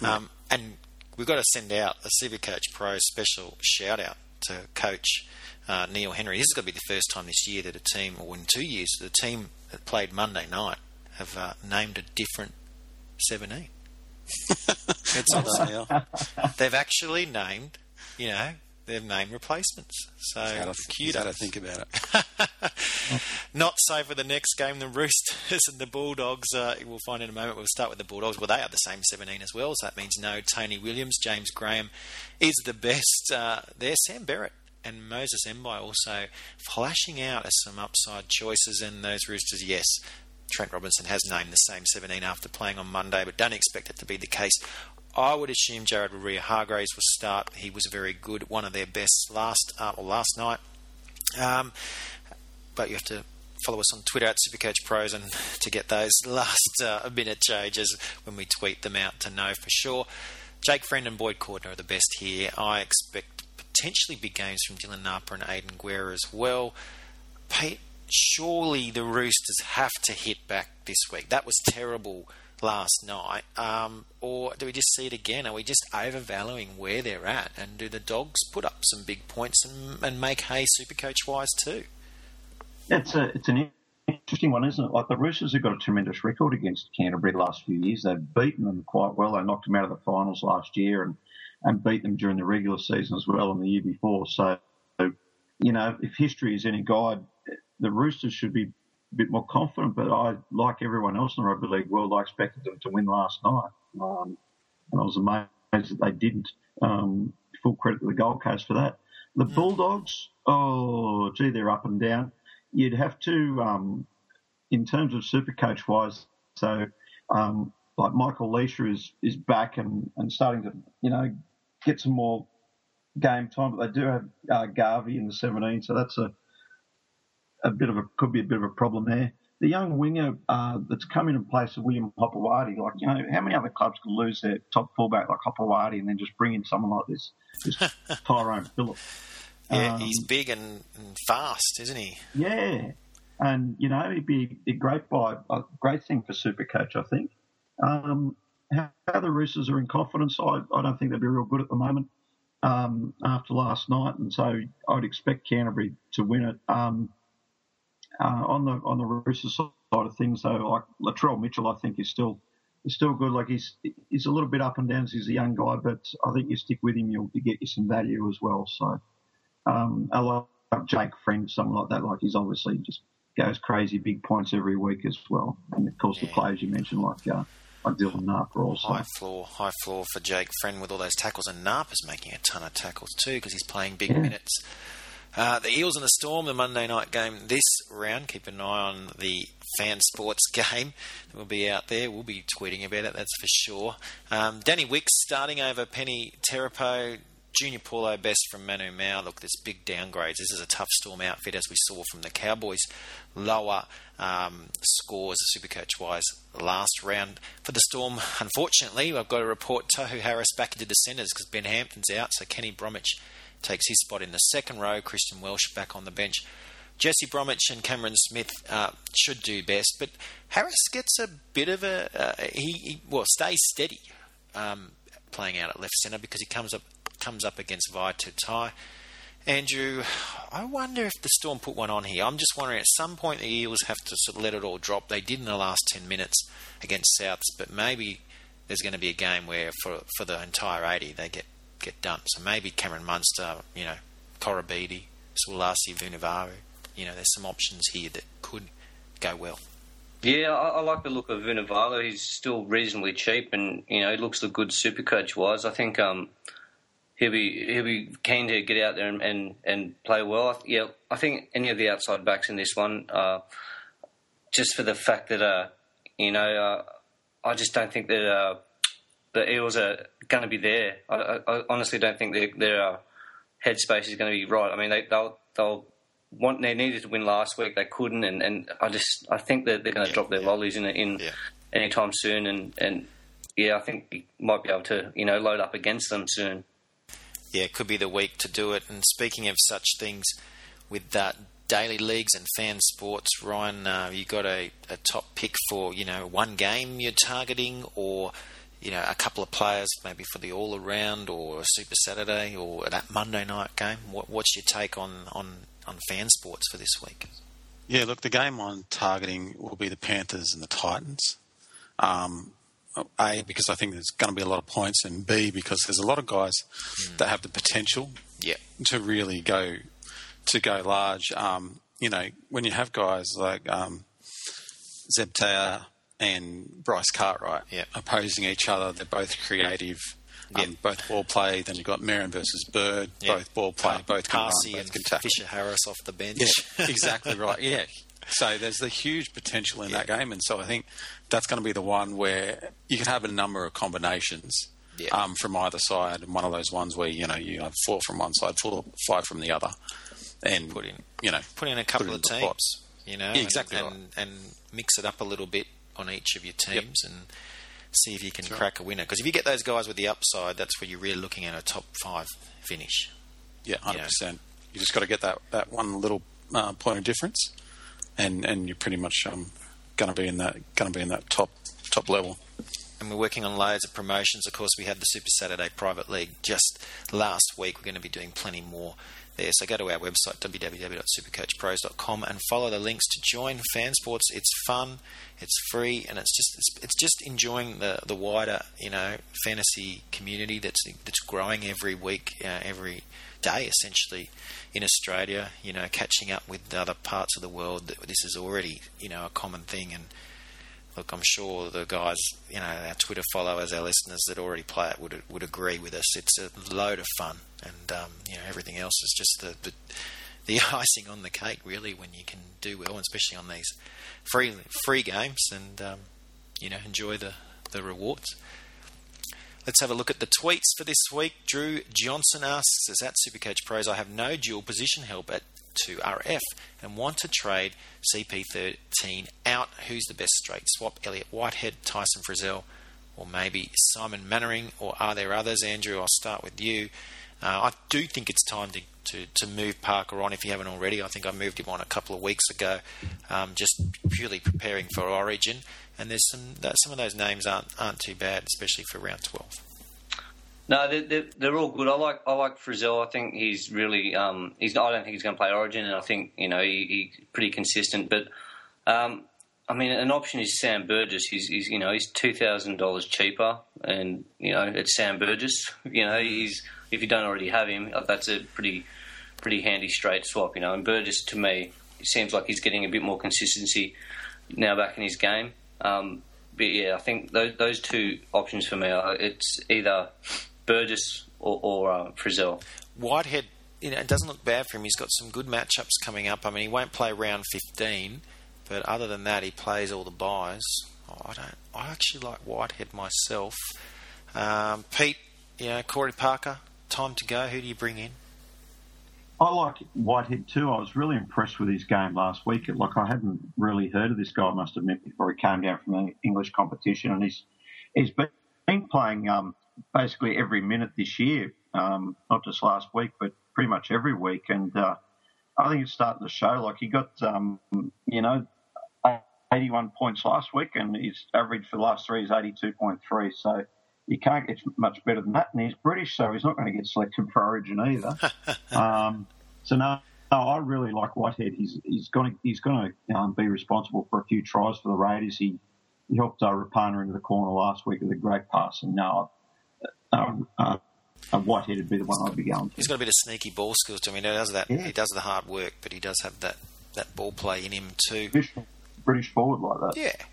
S2: Yeah. Um, and we've got to send out a Supercoach Pro special shout out to Coach uh, Neil Henry. This is going to be the first time this year that a team, or in two years, the team that played Monday night have uh, named a different 17. it's awesome. They've actually named, you know, their main replacements. So
S3: how to, how to think about it.
S2: Not so for the next game. The Roosters and the Bulldogs. Uh, we'll find in a moment. We'll start with the Bulldogs. Well, they are the same 17 as well. So that means no Tony Williams. James Graham is the best. Uh, there, Sam Barrett and Moses Mbye also flashing out as some upside choices. And those Roosters, yes, Trent Robinson has named the same 17 after playing on Monday, but don't expect it to be the case I would assume Jared Waerea-Hargreaves will start. He was very good, one of their best last uh, or last night. Um, but you have to follow us on Twitter at Supercoach Pros and to get those last uh, minute changes when we tweet them out to know for sure. Jake Friend and Boyd Cordner are the best here. I expect potentially big games from Dylan Napa and Aidan Guerra as well. Pete, surely the Roosters have to hit back this week. That was terrible last night, um, or do we just see it again? Are we just overvaluing where they're at, and do the Dogs put up some big points and, and make hay Supercoach wise too?
S4: It's a it's an interesting one, isn't it? Like the Roosters have got a tremendous record against Canterbury the last few years. They've beaten them quite well. They knocked them out of the finals last year and and beat them during the regular season as well and the year before. So, you know, if history is any guide, the Roosters should be bit more confident, but I, like everyone else in the rugby league world, I expected them to win last night. Um, and I was amazed that they didn't. Um, full credit to the Gold Coast for that. The mm. Bulldogs, oh, gee, they're up and down. You'd have to, um, in terms of super coach wise, so um, like Michael Lichaa is, is back and, and starting to, you know, get some more game time, but they do have uh, Garvey in the 17, so that's a a bit of a could be a bit of a problem there. The young winger uh, that's coming in place of William Hopoate, like you know, how many other clubs could lose their top fullback like Hopoate and then just bring in someone like this, just Tyrone Phillips?
S2: Yeah, um, he's big and, and, fast, isn't he?
S4: Yeah, and you know, he'd be a great by a great thing for Supercoach, I think. Um, how, how the Roosters are in confidence, I, I don't think they'd be real good at the moment um, after last night, and so I'd expect Canterbury to win it. Um, uh, on the on the Roosters side of things, though, like Latrell Mitchell, I think is still is still good. Like he's he's a little bit up and down. Because he's a young guy, but I think you stick with him, you'll get you some value as well. So um, I like Jake Friend, something like that. Like he's obviously just goes crazy, big points every week as well. And of course, yeah. the players you mentioned, like uh, like Dylan Napa, also
S2: high floor, high floor for Jake Friend with all those tackles, and Napa's making a ton of tackles too because he's playing big yeah. minutes. Uh, the Eels and the Storm, the Monday night game this round. Keep an eye on the fan sports game that will be out there. We'll be tweeting about it, that's for sure. Um, Danny Wicks starting over Peni Terepo. Junior Paulo best from Manu Ma'u. Look, there's big downgrades. This is a tough Storm outfit, as we saw from the Cowboys. Lower um, scores, Supercoach wise, last round. For the Storm, unfortunately, I've got to report Tohu Harris back into the centres because Ben Hampton's out, so Kenny Bromwich takes his spot in the second row. Christian Welch back on the bench. Jesse Bromwich and Cameron Smith uh, should do best, but Harris gets a bit of a uh, he, he, well stays steady um, playing out at left centre because he comes up comes up against Vai Tai. Andrew, I wonder if the Storm put one on here. I'm just wondering at some point the Eels have to sort of let it all drop. They did in the last 10 minutes against Souths, but maybe there's going to be a game where for for the entire 80 they get get done. So maybe Cameron Munster, you know, Koroibete, Suliasi Vunivalu. You know, there's some options here that could go well.
S5: Yeah, I, I like the look of Vunivalu. He's still reasonably cheap, and you know, he looks the good super coach wise. I think um, he'll be he'll be keen to get out there and and, and play well. Yeah, I think any of the outside backs in this one, uh, just for the fact that uh, you know, uh, I just don't think that uh, the Eels are going to be there. I, I, I honestly don't think their, their uh, headspace is going to be right. I mean, they, they'll they'll want they needed to win last week, they couldn't, and, and I just I think that they're going to yeah, drop their yeah. lollies in in yeah. anytime soon, and and yeah, I think we might be able to you know load up against them soon.
S2: Yeah, it could be the week to do it. And speaking of such things, with that daily leagues and fan sports, Ryan, uh, you got a, a top pick for you know one game you're targeting, or you know, a couple of players maybe for the all around or a Super Saturday or that Monday night game? What, what's your take on, on, on fan sports for this week?
S3: Yeah, look, the game I'm targeting will be the Panthers and the Titans. Um, a, because I think there's going to be a lot of points, and B, because there's a lot of guys mm. that have the potential
S2: yeah.
S3: to really go to go large. Um, you know, when you have guys like um, Zeb Taia, and Bryce Cartwright
S2: yeah.
S3: opposing each other. They're both creative. Um, both ball play. Then you've got Merrin versus Bird. Yeah. Both ball play. both run, both
S2: and
S3: can.
S2: Fisher Harris off the bench.
S3: Yeah, exactly right. Yeah. So there's the huge potential in yeah. that game, and so I think that's going to be the one where you can have a number of combinations
S2: yeah.
S3: um, from either side, and one of those ones where you know you have four from one side, four, five from the other, and
S2: put in
S3: you know
S2: put in a couple of teams, you know,
S3: exactly,
S2: and,
S3: right.
S2: and, and mix it up a little bit on each of your teams yep. and see if you can crack a winner. Because if you get those guys with the upside, that's where you're really looking at a top five finish.
S3: Yeah, hundred you percent. You just got to get that, that one little uh, point of difference, and and you're pretty much um, going to be in that going to be in that top top level.
S2: And we're working on loads of promotions. Of course, we had the Super Saturday Private League just last week. We're going to be doing plenty more there. So go to our website, www.supercoachpros.com, and follow the links to join Fansports. It's fun, it's free, and it's just it's, it's just enjoying the, the wider you know fantasy community that's that's growing every week, uh, every day essentially in Australia. You know, catching up with other parts of the world. This is already you know a common thing and look, I'm sure the guys, you know, our Twitter followers, our listeners that already play it would would agree with us. It's a load of fun, and um, you know, everything else is just the, the, the icing on the cake, really, when you can do well, especially on these free free games, and um, you know, enjoy the the rewards. Let's have a look at the tweets for this week. Drew Johnson asks, "Is that Supercoach Pros? I have no dual position help at 2RF and want to trade CP13 out. Who's the best straight swap? Elliot Whitehead, Tyson Frizell, or maybe Simon Mannering, or are there others? Andrew, I'll start with you. Uh, I do think it's time to, to, to, move Parker on if you haven't already. I think I moved him on a couple of weeks ago, um, just purely preparing for Origin. And there's some some of those names aren't aren't too bad, especially for round twelve.
S5: No, they're, they're, all good. I like I like Frizell. I think he's really um, he's. I don't think he's going to play Origin, and I think you know he, he's pretty consistent. But um, I mean, an option is Sam Burgess. He's, he's you know he's two thousand dollars cheaper, and you know it's Sam Burgess. You know he's if you don't already have him, that's a pretty pretty handy straight swap. You know, and Burgess to me, it seems like he's getting a bit more consistency now back in his game. Um, but yeah, I think those, those two options for me are it's either Burgess or, or uh, Frizell.
S2: Whitehead, you know, it doesn't look bad for him. He's got some good matchups coming up. I mean, he won't play round 15, but other than that, he plays all the buys. Oh, I don't. I actually like Whitehead myself. Um, Pete, you know, Corey Parker, time to go. Who do you bring in?
S4: I like Whitehead too. I was really impressed with his game last week. Like I hadn't really heard of this guy, I must admit, before he came down from the English competition, and he's he's been playing um, basically every minute this year, um, not just last week, but pretty much every week. And uh, I think it's starting to show. Like he got, um, you know, 81 points last week, and his average for the last three is 82.3. So you can't get much better than that. And he's British, so he's not going to get selected for Origin either. um, so no, no, I really like Whitehead. He's he's going to he's going to um, be responsible for a few tries for the Raiders. He he helped uh, Rapana into the corner last week with a great pass, and now uh, uh, Whitehead would be the one I'd be going to.
S2: He's got a bit of sneaky ball skills to him. He does that. Yeah. He does the hard work, but he does have that, that ball play in him too.
S4: British, British forward like that.
S2: Yeah.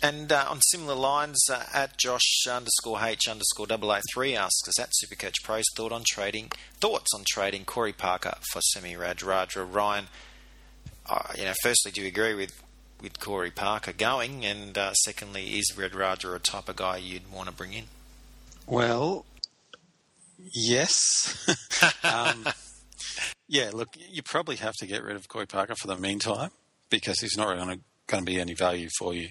S2: And uh, on similar lines, uh, at Josh underscore H underscore double eight three asks us at Supercoach Pros thought on trading thoughts on trading Corey Parker for Semi Radradra Ryan. Uh, you know, firstly, do you agree with with Corey Parker going? And uh, secondly, is Radradra a type of guy you'd want to bring in?
S3: Well, yes. um, yeah, look, you probably have to get rid of Corey Parker for the meantime because he's not going to be any value for you.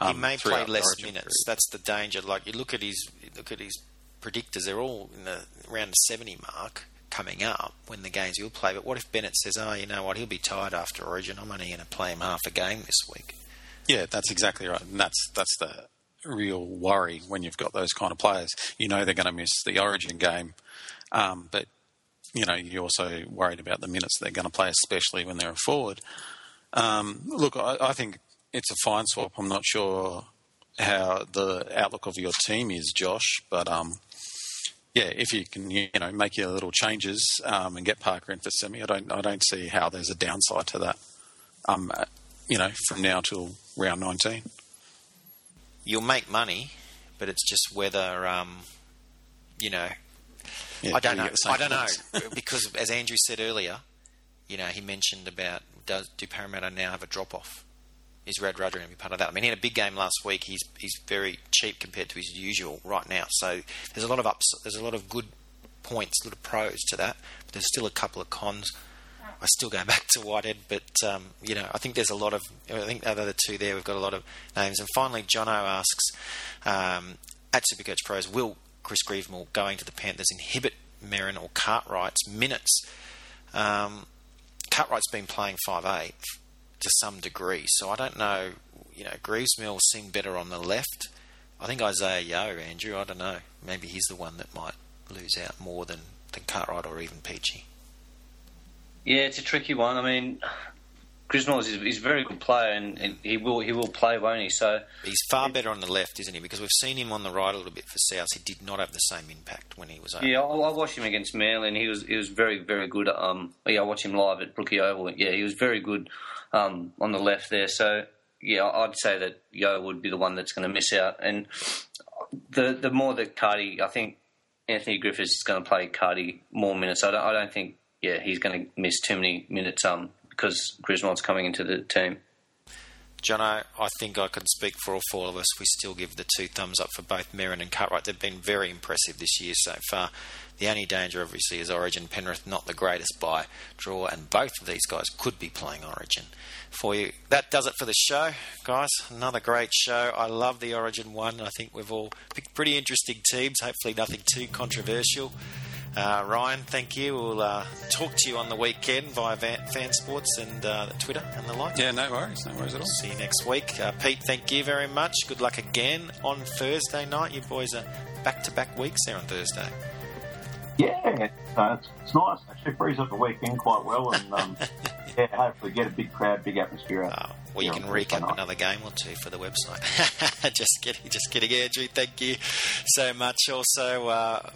S2: Um, he may play less minutes. Period. That's the danger. Like you look at his look at his predictors; they're all in the around the seventy mark coming up when the games he'll play. But what if Bennett says, "Oh, you know what? He'll be tired after Origin. I'm only going to play him half a game this week."
S3: Yeah, that's exactly right, and that's that's the real worry when you've got those kind of players. You know they're going to miss the Origin game, um, but you know you're also worried about the minutes they're going to play, especially when they're a forward. Um, look, I, I, think it's a fine swap. I'm not sure how the outlook of your team is, Josh, but um, yeah, if you can, you know, make your little changes um, and get Parker in for semi, I don't, I don't see how there's a downside to that. Um, you know, from now till round 19
S2: you'll make money, but it's just whether um, you know. Yeah, I don't know. I don't know because, as Andrew said earlier, you know, he mentioned about does do Parramatta now have a drop off? Is Radradra going to be part of that? I mean, he had a big game last week. He's he's very cheap compared to his usual right now. So there's a lot of ups. There's a lot of good points, a lot of pros to that. But there's still a couple of cons. I still go back to Whitehead, but um, you know, I think there's a lot of. I think the other two there, we've got a lot of names. And finally, Jono asks um, at Supercoach Pros, will Chris Grevsmuhl going to the Panthers inhibit Merrin or Cartwright's minutes? Um, Cartwright's been playing five eight to some degree, so I don't know. You know, will sing better on the left. I think Isaah Yeo, Andrew. I don't know. Maybe he's the one that might lose out more than than Cartwright or even Peachey.
S5: Yeah, it's a tricky one. I mean, Grevsmuhl is he's a very good player, and, and, he will he will play, won't he? So
S2: he's far better on the left, isn't he? Because we've seen him on the right a little bit for South. He did not have the same impact when he was. Over.
S5: Yeah, I, I watched him against Manly, and he was he was very very good. Um, yeah, I watched him live at Brookie Oval. Yeah, he was very good um, on the left there. So yeah, I'd say that Yeo would be the one that's going to miss out, and the the more that Cardi, I think Anthony Griffiths is going to play Cardi more minutes. I don't I don't think yeah, he's going to miss too many minutes um, because Grevsmuhl's coming into the team.
S2: Jono, I think I can speak for all four of us. We still give the two thumbs up for both Merrin and Cartwright. They've been very impressive this year so far. The only danger, obviously, is Origin. Penrith, not the greatest by draw, and both of these guys could be playing Origin for you. That does it for the show, guys. Another great show. I love the Origin one. I think we've all picked pretty interesting teams. Hopefully, nothing too controversial. Uh, Ryan, thank you. We'll uh, talk to you on the weekend via Van, Fan Sports and uh, Twitter and the like.
S3: Yeah, no worries, no worries at all.
S2: See you next week. Uh, Pete, thank you very much. Good luck again on Thursday night. You boys are back to back weeks there on Thursday.
S4: Yeah, so it's, it's nice. Actually, frees up the weekend quite well, and um, yeah, hopefully get a big crowd, big atmosphere. Out
S2: Uh, well, you can recap
S4: night.
S2: another game or two for the website. just kidding, just kidding, Andrew. Thank you so much. Also, uh,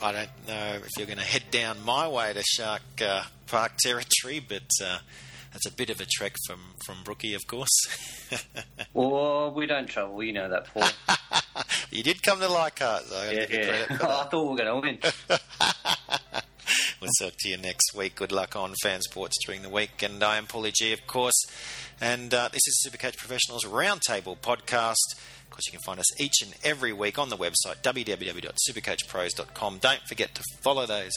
S2: I don't know if you're going to head down my way to Shark uh, Park territory, but uh, that's a bit of a trek from from Brookie, of course.
S5: Well, we don't travel, you know that, Paul.
S2: you did come to Leichhardt, though. I
S5: yeah, yeah. I thought we were going to win.
S2: We'll talk to you next week. Good luck on fan sports during the week. And I am Paulie G, of course. And uh, this is Supercoach Professionals Roundtable podcast. Course, you can find us each and every week on the website, www.supercoachpros.com. Don't forget to follow those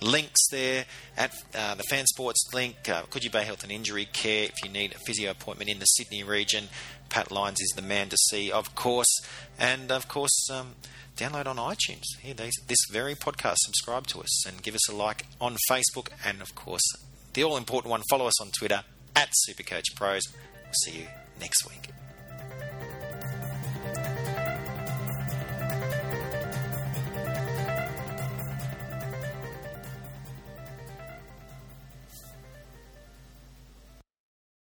S2: links there at uh, the fan sports link. Uh, Coogee Bay Health and Injury Care if you need a physio appointment in the Sydney region. Pat Lyons is the man to see, of course. And, of course, um, download on iTunes. Here, these, this very podcast. Subscribe to us and give us a like on Facebook. And of course, the all important one, follow us on Twitter at Supercoach Pros. We'll see you next week.